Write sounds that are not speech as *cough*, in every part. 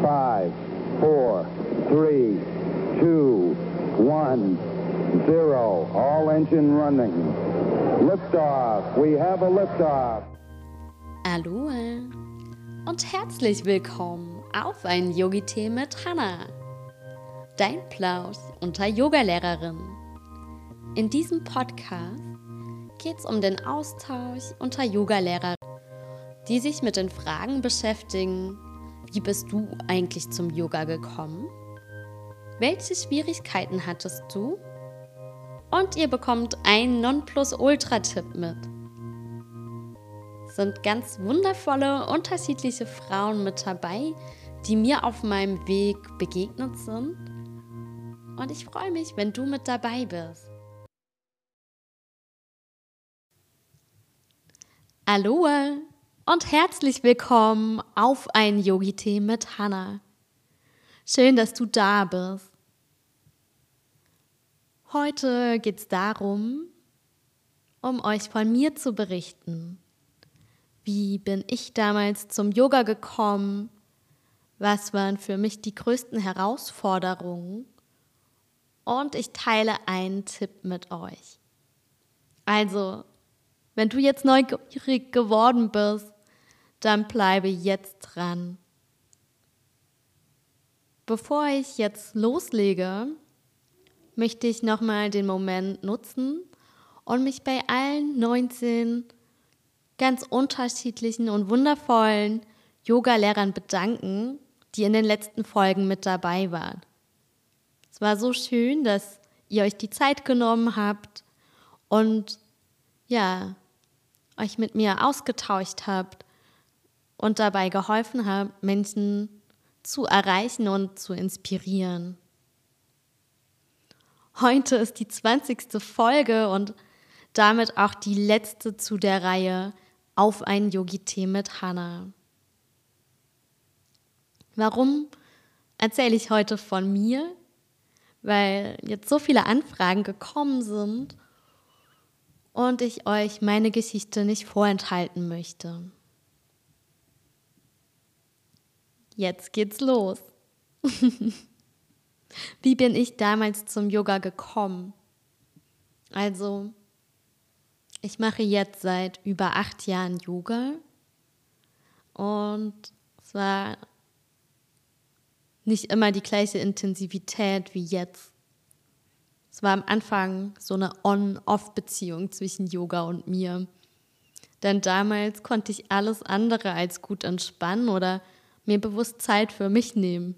Five, four, three, two, one, zero. All engine running. Liftoff. We have a liftoff. Aloha und herzlich willkommen auf ein Yogi-Tee mit Hannah. Dein Plausch unter Yogalehrerin. In diesem Podcast geht es um den Austausch unter Yogalehrern, die sich mit den Fragen beschäftigen, wie bist du eigentlich zum Yoga gekommen? Welche Schwierigkeiten hattest du? Und ihr bekommt einen Nonplusultra-Tipp mit. Sind ganz wundervolle, unterschiedliche Frauen mit dabei, die mir auf meinem Weg begegnet sind. Und ich freue mich, wenn du mit dabei bist. Aloha! Und herzlich willkommen auf ein Yogi-Tee mit Hannah. Schön, dass du da bist. Heute geht es darum, um euch von mir zu berichten. Wie bin ich damals zum Yoga gekommen? Was waren für mich die größten Herausforderungen? Und ich teile einen Tipp mit euch. Also, wenn du jetzt neugierig geworden bist, dann bleibe jetzt dran. Bevor ich jetzt loslege, möchte ich nochmal den Moment nutzen und mich bei allen 19 ganz unterschiedlichen und wundervollen Yoga-Lehrern bedanken, die in den letzten Folgen mit dabei waren. Es war so schön, dass ihr euch die Zeit genommen habt und ja, euch mit mir ausgetauscht habt und dabei geholfen habe, Menschen zu erreichen und zu inspirieren. Heute ist die 20. Folge und damit auch die letzte zu der Reihe auf ein Yogi-Tee mit Hannah. Warum erzähle ich heute von mir? Weil jetzt so viele Anfragen gekommen sind und ich euch meine Geschichte nicht vorenthalten möchte. Jetzt geht's los. *laughs* Wie bin ich damals zum Yoga gekommen? Also, ich mache jetzt seit über acht Jahren Yoga und es war nicht immer die gleiche Intensivität wie jetzt. Es war am Anfang so eine On-Off-Beziehung zwischen Yoga und mir. Denn damals konnte ich alles andere als gut entspannen oder mir bewusst Zeit für mich nehmen.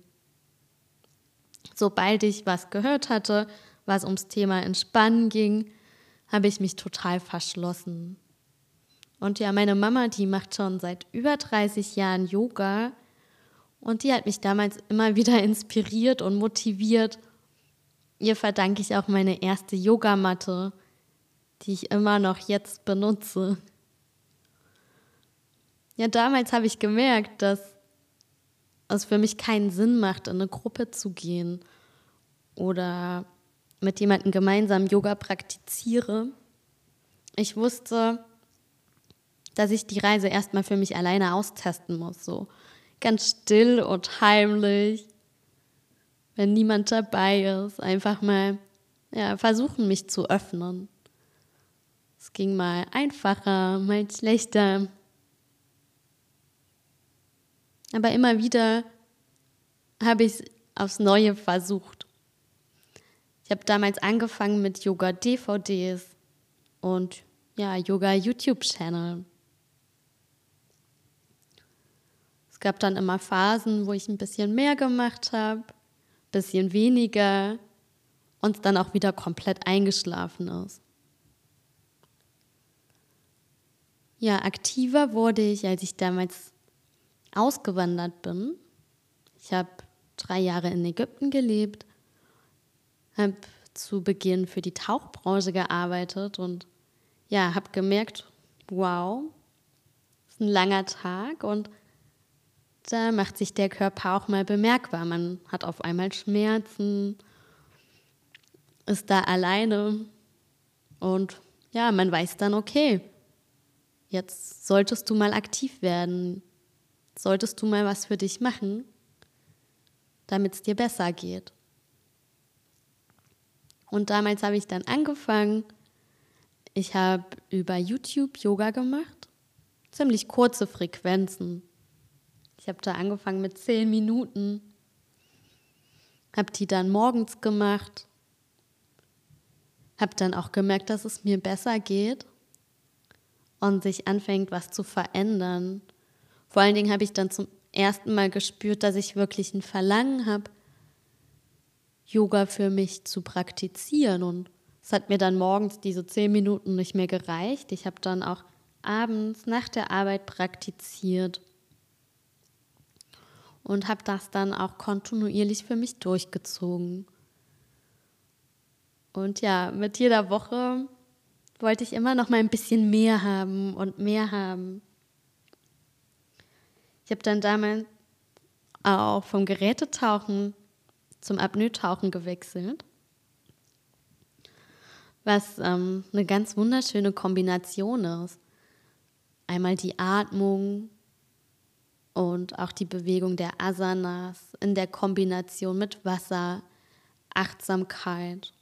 Sobald ich was gehört hatte, was ums Thema Entspannen ging, habe ich mich total verschlossen. Und ja, meine Mama, die macht schon seit über 30 Jahren Yoga und die hat mich damals immer *laughs* wieder inspiriert und motiviert. Ihr verdanke ich auch meine erste Yogamatte, die ich immer noch jetzt benutze. Ja, damals habe ich gemerkt, dass es für mich keinen Sinn macht, in eine Gruppe zu gehen oder mit jemandem gemeinsam Yoga praktiziere. Ich wusste, dass ich die Reise erstmal für mich alleine austesten muss, so ganz still und heimlich, wenn niemand dabei ist, einfach mal ja, versuchen, mich zu öffnen. Es ging mal einfacher, mal schlechter. Aber immer wieder habe ich es aufs Neue versucht. Ich habe damals angefangen mit Yoga-DVDs und ja, Yoga-YouTube-Channel. Es gab dann immer Phasen, wo ich ein bisschen mehr gemacht habe, ein bisschen weniger und dann auch wieder komplett eingeschlafen ist. Ja, aktiver wurde ich, als ich damals ausgewandert bin. Ich habe drei Jahre in Ägypten gelebt, habe zu Beginn für die Tauchbranche gearbeitet und ja, habe gemerkt, wow, ist ein langer Tag und da macht sich der Körper auch mal bemerkbar. Man hat auf einmal Schmerzen, ist da alleine und ja, man weiß dann, okay, jetzt solltest du mal aktiv werden, solltest du mal was für dich machen. damit es dir besser geht. Und damals habe ich dann angefangen. Ich habe über YouTube Yoga gemacht. Ziemlich kurze Frequenzen. Ich habe da angefangen mit zehn Minuten. Habe die dann morgens gemacht. Habe dann auch gemerkt, dass es mir besser geht und sich anfängt, was zu verändern. Vor allen Dingen habe ich dann zum ersten Mal gespürt, dass ich wirklich ein Verlangen habe, Yoga für mich zu praktizieren. Und es hat mir dann morgens diese zehn Minuten nicht mehr gereicht. Ich habe dann auch abends nach der Arbeit praktiziert und habe das dann auch kontinuierlich für mich durchgezogen. Und ja, mit jeder Woche wollte ich immer noch mal ein bisschen mehr haben und mehr haben. Ich habe dann damals auch vom Gerätetauchen zum Apnoe-Tauchen gewechselt, was ähm, eine ganz wunderschöne Kombination ist. Einmal die Atmung und auch die Bewegung der Asanas in der Kombination mit Wasser, Achtsamkeit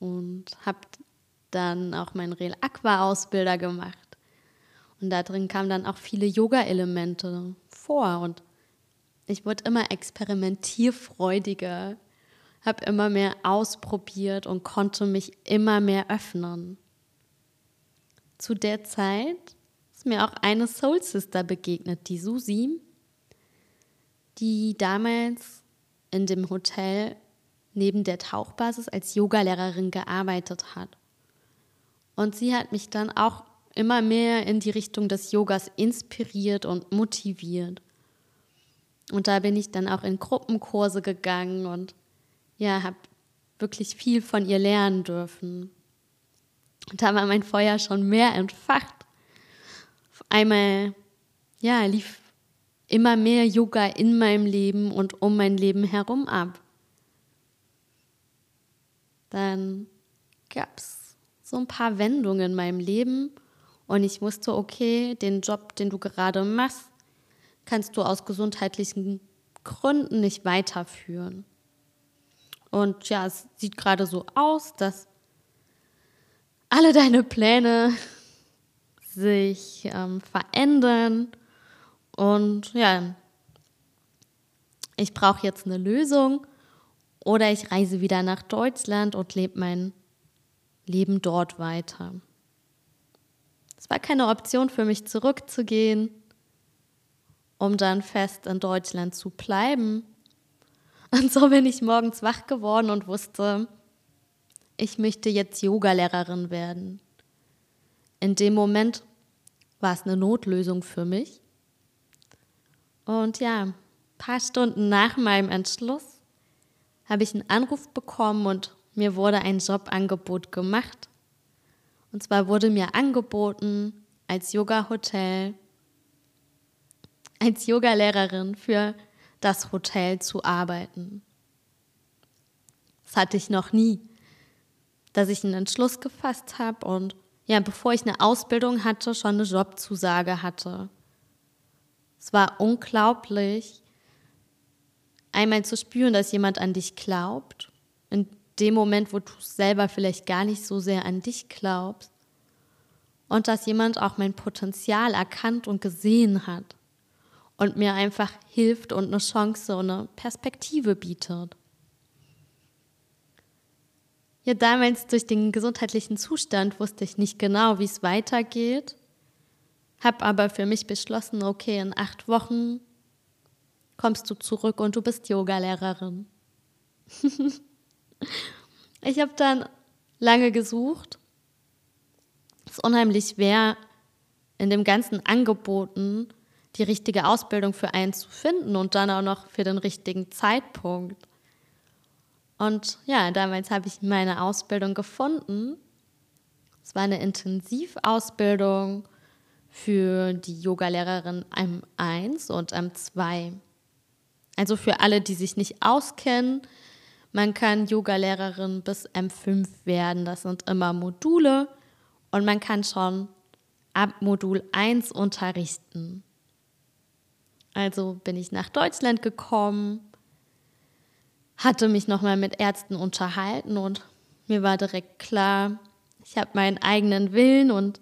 und habe dann auch meinen Real Aqua Ausbilder gemacht. Und da drin kamen dann auch viele Yoga-Elemente vor und ich wurde immer experimentierfreudiger, habe immer mehr ausprobiert und konnte mich immer mehr öffnen. Zu der Zeit ist mir auch eine Soul Sister begegnet, die Susi, die damals in dem Hotel neben der Tauchbasis als Yogalehrerin gearbeitet hat. Und sie hat mich dann auch immer mehr in die Richtung des Yogas inspiriert und motiviert. Und da bin ich dann auch in Gruppenkurse gegangen und ja, habe wirklich viel von ihr lernen dürfen. Und da war mein Feuer schon mehr entfacht. Auf einmal, ja, lief immer mehr Yoga in meinem Leben und um mein Leben herum ab. Dann gab es so ein paar Wendungen in meinem Leben und ich wusste, okay, den Job, den du gerade machst, kannst du aus gesundheitlichen Gründen nicht weiterführen. Und ja, es sieht gerade so aus, dass alle deine Pläne *laughs* sich ähm, verändern. Und ja, ich brauche jetzt eine Lösung oder ich reise wieder nach Deutschland und lebe mein Leben dort weiter. Es war keine Option für mich zurückzugehen, um dann fest in Deutschland zu bleiben. *laughs* Und so bin ich morgens wach geworden und wusste, ich möchte jetzt Yogalehrerin werden. In dem Moment war es eine Notlösung für mich. Und ja, ein paar Stunden nach meinem Entschluss habe ich einen Anruf bekommen und mir wurde ein Jobangebot gemacht. Und zwar wurde mir angeboten, als Yoga-Hotel, als Yogalehrerin für das Hotel zu arbeiten. Das hatte ich noch nie, dass ich einen Entschluss gefasst habe und ja, bevor ich eine Ausbildung hatte, schon eine Jobzusage hatte. Es war unglaublich, einmal zu spüren, dass jemand an dich glaubt, dem Moment, wo du selber vielleicht gar nicht so sehr an dich glaubst und dass jemand auch mein Potenzial erkannt und gesehen hat und mir einfach hilft und eine Chance und eine Perspektive bietet. Ja, damals durch den gesundheitlichen Zustand wusste ich nicht genau, wie es weitergeht, habe aber für mich beschlossen, okay, in acht Wochen kommst du zurück und du bist Yogalehrerin. *laughs* ich habe dann lange gesucht. Es ist unheimlich schwer, in dem ganzen Angeboten die richtige Ausbildung für einen zu finden und dann auch noch für den richtigen Zeitpunkt. Und ja, damals habe ich meine Ausbildung gefunden. Es war eine Intensivausbildung für die Yogalehrerin M1 und M2. Also für alle, die sich nicht auskennen, man kann Yogalehrerin bis M5 werden. Das sind immer Module und man kann schon ab Modul 1 unterrichten. Also bin ich nach Deutschland gekommen, hatte mich nochmal mit Ärzten unterhalten und mir war direkt klar, ich habe meinen eigenen Willen und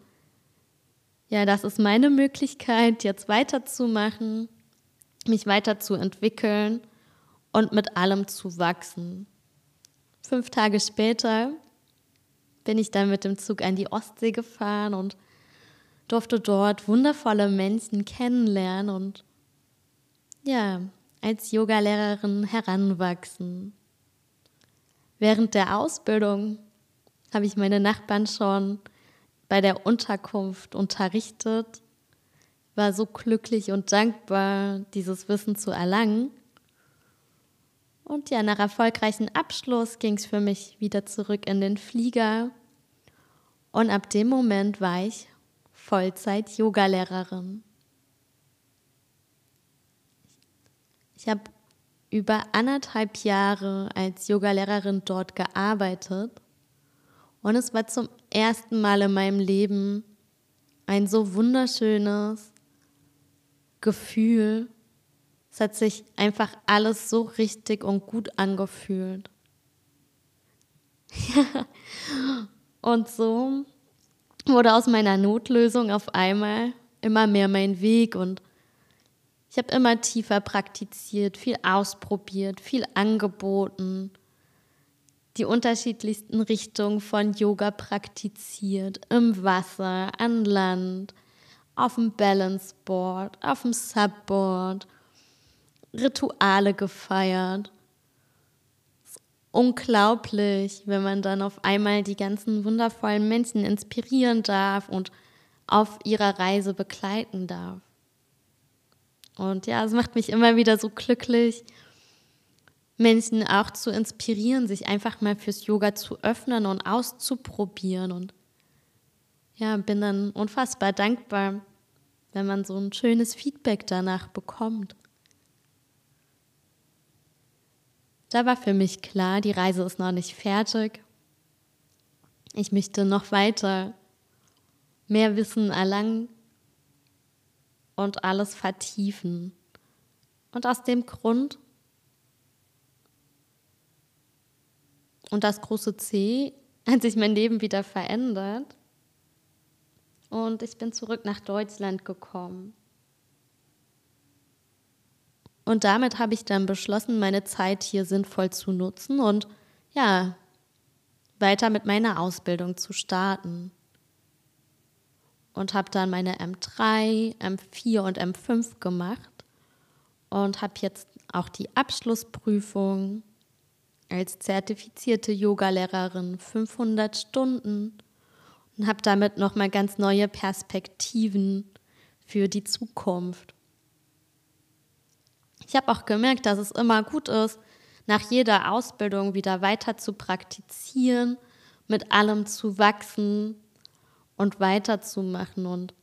ja, das ist meine Möglichkeit, jetzt weiterzumachen, mich weiterzuentwickeln und mit allem zu wachsen. Fünf Tage später bin ich dann mit dem Zug an die Ostsee gefahren und durfte dort wundervolle Menschen kennenlernen und ja, als Yogalehrerin heranwachsen. Während der Ausbildung habe ich meine Nachbarn schon bei der Unterkunft unterrichtet, war so glücklich und dankbar, dieses Wissen zu erlangen. Und ja, nach erfolgreichen Abschluss ging es für mich wieder zurück in den Flieger. Und ab dem Moment war ich Vollzeit-Yogalehrerin. Ich habe über anderthalb Jahre als Yogalehrerin dort gearbeitet und es war zum ersten Mal in meinem Leben ein so wunderschönes Gefühl. Es hat sich einfach alles so richtig und gut angefühlt. *laughs* und so wurde aus meiner Notlösung auf einmal immer mehr mein Weg und ich habe immer tiefer praktiziert, viel ausprobiert, viel angeboten, die unterschiedlichsten Richtungen von Yoga praktiziert, im Wasser, an Land, auf dem Balanceboard, auf dem Subboard, Rituale gefeiert unglaublich, wenn man dann auf einmal die ganzen wundervollen Menschen inspirieren darf und auf ihrer Reise begleiten darf. Und ja, es macht mich immer wieder so glücklich, Menschen auch zu inspirieren, sich einfach mal fürs Yoga zu öffnen und auszuprobieren. Und ja, bin dann unfassbar dankbar, wenn man so ein schönes Feedback danach bekommt. Da war für mich klar, die Reise ist noch nicht fertig. Ich möchte noch weiter mehr Wissen erlangen und alles vertiefen. Und aus dem Grund und das große C *laughs* hat sich mein Leben wieder verändert und ich bin zurück nach Deutschland gekommen. Und damit habe ich dann beschlossen, meine Zeit hier sinnvoll zu nutzen und ja, weiter mit meiner Ausbildung zu starten. Und habe dann meine M3, M4 und M5 gemacht und habe jetzt auch die Abschlussprüfung als zertifizierte Yogalehrerin 500 Stunden und habe damit nochmal ganz neue Perspektiven für die Zukunft. Ich habe auch gemerkt, dass es immer gut ist, nach jeder Ausbildung wieder weiter zu praktizieren, mit allem zu wachsen und weiterzumachen. Und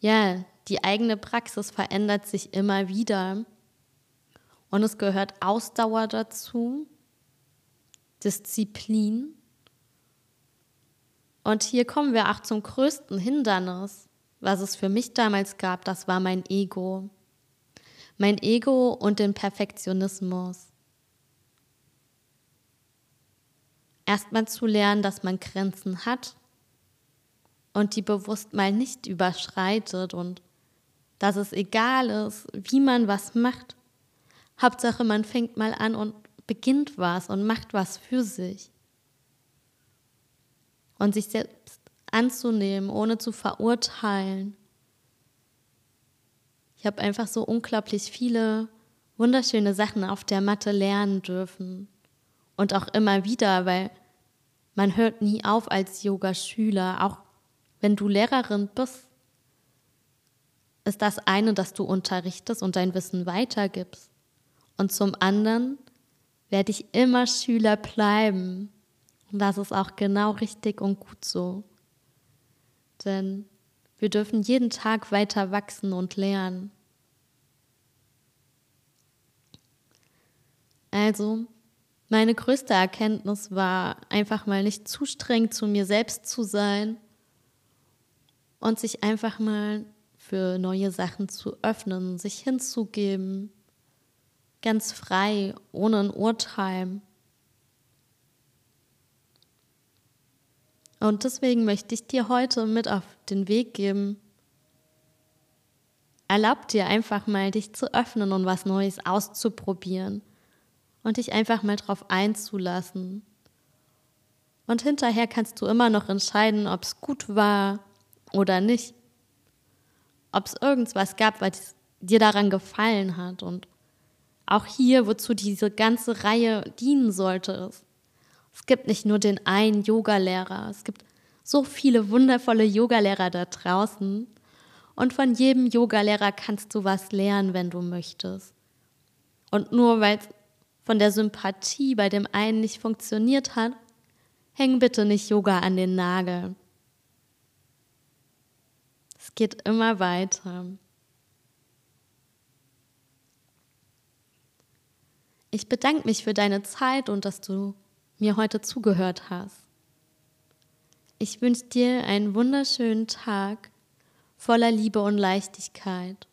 ja, die eigene Praxis verändert sich immer wieder. Und es gehört Ausdauer dazu, Disziplin. Und hier kommen wir auch zum größten Hindernis, was es für mich damals gab, das war mein Ego mein Ego und den Perfektionismus. Erstmal zu lernen, dass man Grenzen hat und die bewusst mal nicht überschreitet und dass es egal ist, wie man was macht. Hauptsache, man fängt mal an und beginnt was und macht was für sich. Und sich selbst anzunehmen, ohne zu verurteilen ich habe einfach so unglaublich viele wunderschöne Sachen auf der Matte lernen dürfen. Und auch immer wieder, weil man hört nie auf als Yoga-Schüler. Auch wenn du Lehrerin bist, ist das eine, dass du unterrichtest und dein Wissen weitergibst. Und zum anderen werde ich immer Schüler bleiben. Und das ist auch genau richtig und gut so. Denn wir dürfen jeden Tag weiter wachsen und lernen. Also, meine größte Erkenntnis war einfach mal nicht zu streng zu mir selbst zu sein und sich einfach mal für neue Sachen zu öffnen, sich hinzugeben, ganz frei, ohne ein Urteil. Und deswegen möchte ich dir heute mit auf den Weg geben. Erlaub dir einfach mal, dich zu öffnen und was Neues auszuprobieren und dich einfach mal drauf einzulassen. Und hinterher kannst du immer noch entscheiden, ob es gut war oder nicht. Ob es irgendwas gab, was dir daran gefallen hat. Und auch hier, wozu diese ganze Reihe dienen sollte. Es gibt nicht nur den einen Yogalehrer, es gibt so viele wundervolle Yogalehrer da draußen. Und von jedem Yogalehrer kannst du was lernen, wenn du möchtest. Und nur weil es von der Sympathie bei dem einen nicht funktioniert hat, häng bitte nicht Yoga an den Nagel. Es geht immer weiter. Ich bedanke mich für deine Zeit und dass du mir heute zugehört hast. Ich wünsche dir einen wunderschönen Tag voller Liebe und Leichtigkeit.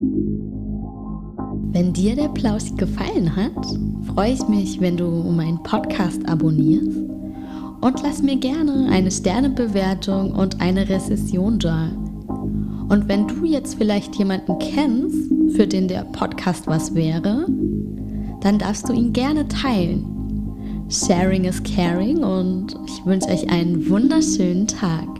Wenn dir der Plausch gefallen hat, freue ich mich, wenn du meinen Podcast abonnierst und lass mir gerne eine Sternebewertung und eine Rezession da. Und wenn du jetzt vielleicht jemanden kennst, für den der Podcast was wäre, dann darfst du ihn gerne teilen. Sharing is caring und ich wünsche euch einen wunderschönen Tag.